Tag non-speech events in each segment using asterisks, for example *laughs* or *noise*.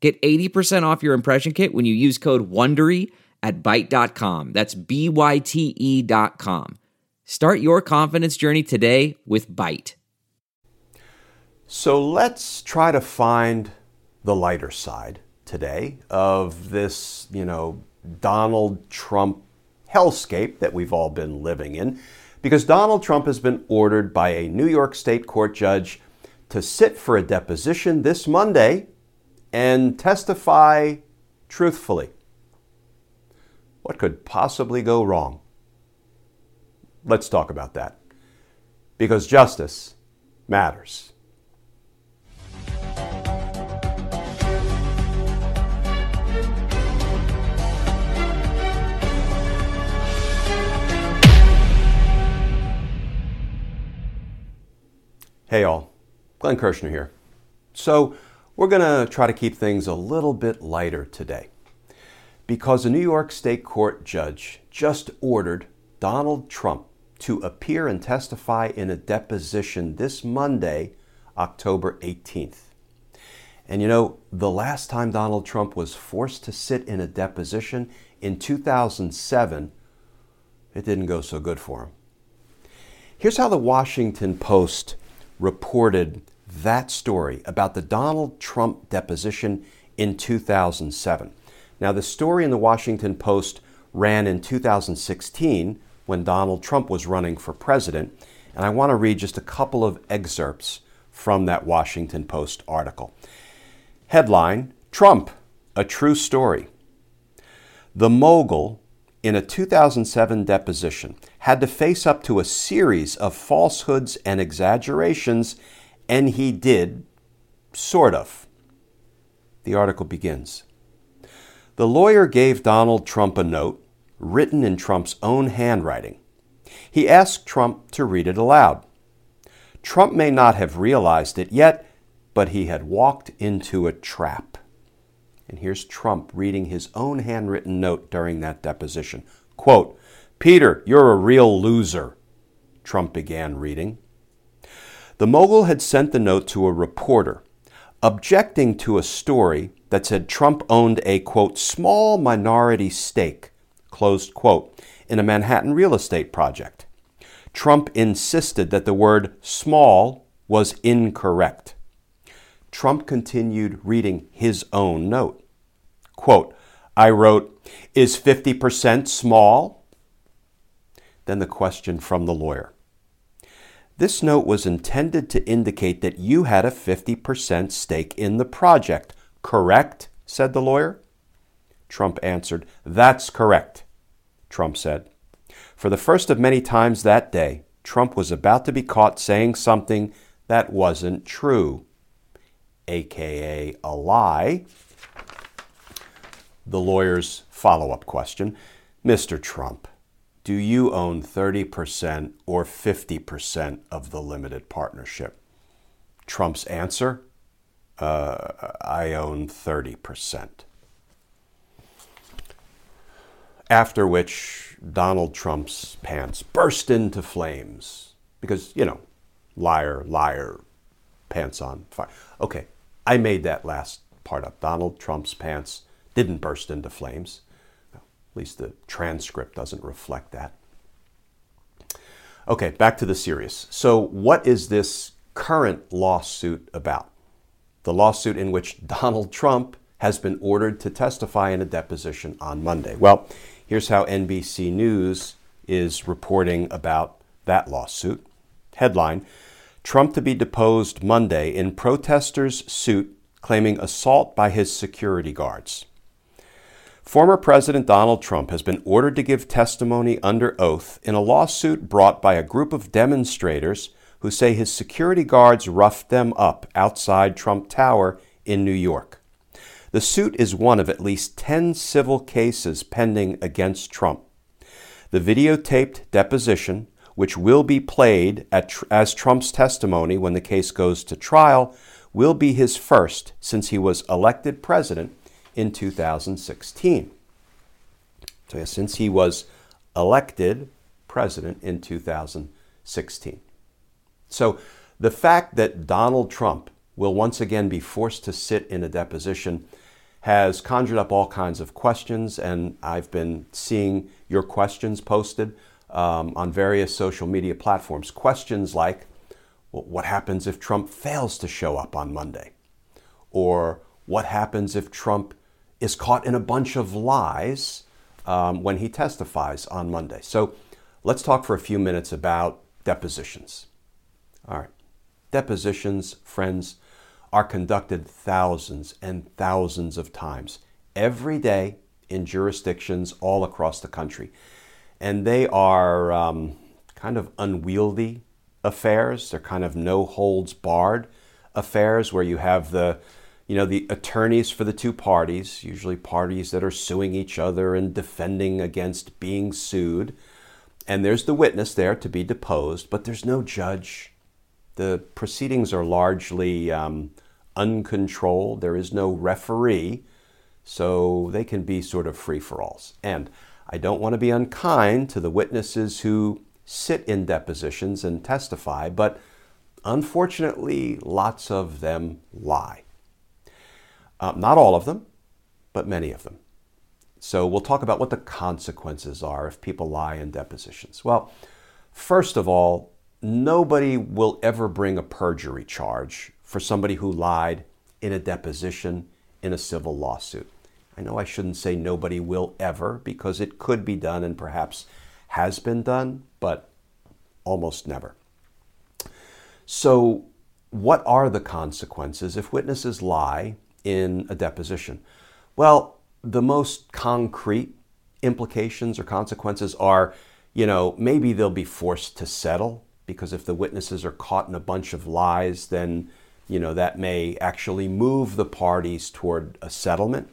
Get 80% off your impression kit when you use code WONDERY at Byte.com. That's B-Y-T-E dot com. Start your confidence journey today with Byte. So let's try to find the lighter side today of this, you know, Donald Trump hellscape that we've all been living in. Because Donald Trump has been ordered by a New York State court judge to sit for a deposition this Monday and testify truthfully. What could possibly go wrong? Let's talk about that. Because justice matters. Hey, all. Glenn Kirschner here. So, we're going to try to keep things a little bit lighter today because a New York State Court judge just ordered Donald Trump to appear and testify in a deposition this Monday, October 18th. And you know, the last time Donald Trump was forced to sit in a deposition in 2007, it didn't go so good for him. Here's how the Washington Post reported that story about the Donald Trump deposition in 2007. Now, the story in the Washington Post ran in 2016 when Donald Trump was running for president, and I want to read just a couple of excerpts from that Washington Post article. Headline Trump, a true story. The mogul, in a 2007 deposition, had to face up to a series of falsehoods and exaggerations and he did, sort of. The article begins The lawyer gave Donald Trump a note written in Trump's own handwriting. He asked Trump to read it aloud. Trump may not have realized it yet, but he had walked into a trap. And here's Trump reading his own handwritten note during that deposition. Quote, Peter, you're a real loser, Trump began reading. The mogul had sent the note to a reporter, objecting to a story that said Trump owned a, quote, small minority stake, closed quote, in a Manhattan real estate project. Trump insisted that the word small was incorrect. Trump continued reading his own note. Quote, I wrote, Is 50% small? Then the question from the lawyer this note was intended to indicate that you had a 50% stake in the project, correct? said the lawyer. Trump answered, That's correct, Trump said. For the first of many times that day, Trump was about to be caught saying something that wasn't true, aka a lie. The lawyer's follow up question Mr. Trump, do you own 30% or 50% of the limited partnership? Trump's answer uh, I own 30%. After which Donald Trump's pants burst into flames because, you know, liar, liar, pants on fire. Okay, I made that last part up. Donald Trump's pants didn't burst into flames least the transcript doesn't reflect that. Okay, back to the serious. So, what is this current lawsuit about? The lawsuit in which Donald Trump has been ordered to testify in a deposition on Monday. Well, here's how NBC News is reporting about that lawsuit. Headline Trump to be deposed Monday in protesters' suit claiming assault by his security guards. Former President Donald Trump has been ordered to give testimony under oath in a lawsuit brought by a group of demonstrators who say his security guards roughed them up outside Trump Tower in New York. The suit is one of at least 10 civil cases pending against Trump. The videotaped deposition, which will be played at, as Trump's testimony when the case goes to trial, will be his first since he was elected president in 2016. So, since he was elected president in 2016. So, the fact that Donald Trump will once again be forced to sit in a deposition has conjured up all kinds of questions, and I've been seeing your questions posted um, on various social media platforms. Questions like, well, what happens if Trump fails to show up on Monday? Or what happens if Trump is caught in a bunch of lies um, when he testifies on Monday? So let's talk for a few minutes about depositions. All right. Depositions, friends, are conducted thousands and thousands of times every day in jurisdictions all across the country. And they are um, kind of unwieldy affairs. They're kind of no holds barred affairs where you have the you know the attorneys for the two parties, usually parties that are suing each other and defending against being sued. And there's the witness there to be deposed, but there's no judge. The proceedings are largely um, uncontrolled. There is no referee, so they can be sort of free for alls. And I don't want to be unkind to the witnesses who sit in depositions and testify, but unfortunately, lots of them lie. Uh, not all of them, but many of them. So we'll talk about what the consequences are if people lie in depositions. Well, first of all, nobody will ever bring a perjury charge for somebody who lied in a deposition in a civil lawsuit. I know I shouldn't say nobody will ever because it could be done and perhaps has been done, but almost never. So, what are the consequences if witnesses lie in a deposition? Well, the most concrete implications or consequences are, you know, maybe they'll be forced to settle because if the witnesses are caught in a bunch of lies, then you know, that may actually move the parties toward a settlement.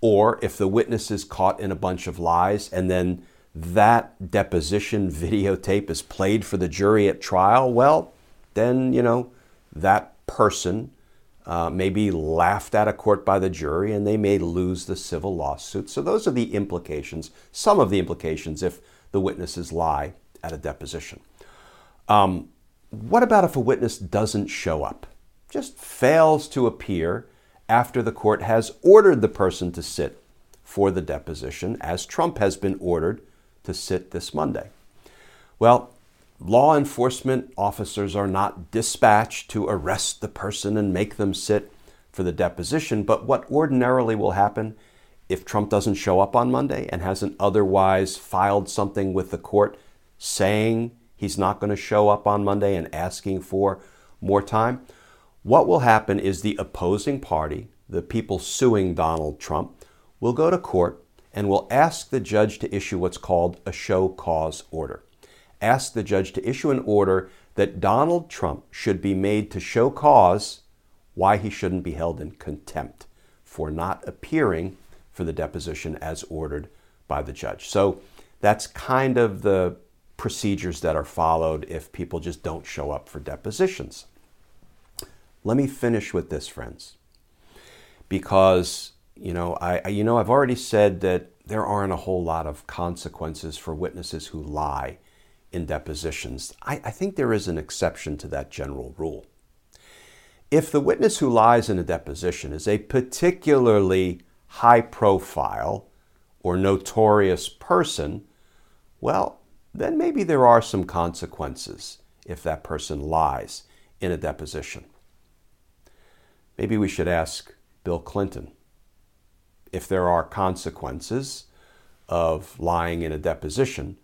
Or if the witness is caught in a bunch of lies and then that deposition *laughs* videotape is played for the jury at trial, well, then, you know, that person uh, may be laughed at a court by the jury and they may lose the civil lawsuit. So, those are the implications, some of the implications if the witnesses lie at a deposition. Um, what about if a witness doesn't show up? just fails to appear after the court has ordered the person to sit for the deposition, as Trump has been ordered to sit this Monday. Well, law enforcement officers are not dispatched to arrest the person and make them sit for the deposition, but what ordinarily will happen if Trump doesn't show up on Monday and hasn't otherwise filed something with the court saying he's not going to show up on Monday and asking for more time? What will happen is the opposing party, the people suing Donald Trump, will go to court and will ask the judge to issue what's called a show cause order. Ask the judge to issue an order that Donald Trump should be made to show cause why he shouldn't be held in contempt for not appearing for the deposition as ordered by the judge. So that's kind of the procedures that are followed if people just don't show up for depositions. Let me finish with this, friends, because you know I you know I've already said that there aren't a whole lot of consequences for witnesses who lie in depositions. I, I think there is an exception to that general rule. If the witness who lies in a deposition is a particularly high profile or notorious person, well, then maybe there are some consequences if that person lies in a deposition. Maybe we should ask Bill Clinton if there are consequences of lying in a deposition,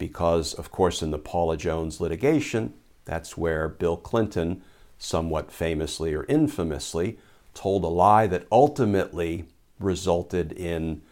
because, of course, in the Paula Jones litigation, that's where Bill Clinton, somewhat famously or infamously, told a lie that ultimately resulted in,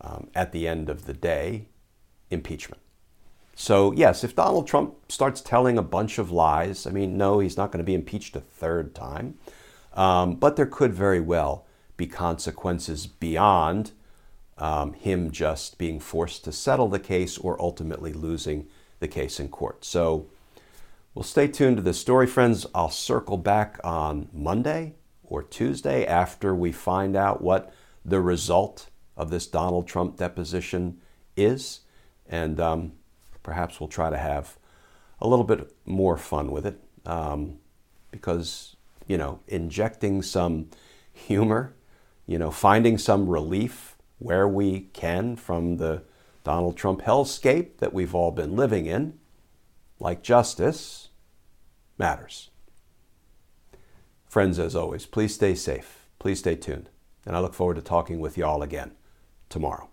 um, at the end of the day, impeachment. So, yes, if Donald Trump starts telling a bunch of lies, I mean, no, he's not going to be impeached a third time. Um, but there could very well be consequences beyond um, him just being forced to settle the case or ultimately losing the case in court. So we'll stay tuned to this story, friends. I'll circle back on Monday or Tuesday after we find out what the result of this Donald Trump deposition is. And um, perhaps we'll try to have a little bit more fun with it um, because, you know, injecting some humor, you know, finding some relief where we can from the Donald Trump hellscape that we've all been living in, like justice, matters. Friends, as always, please stay safe. Please stay tuned. And I look forward to talking with you all again tomorrow.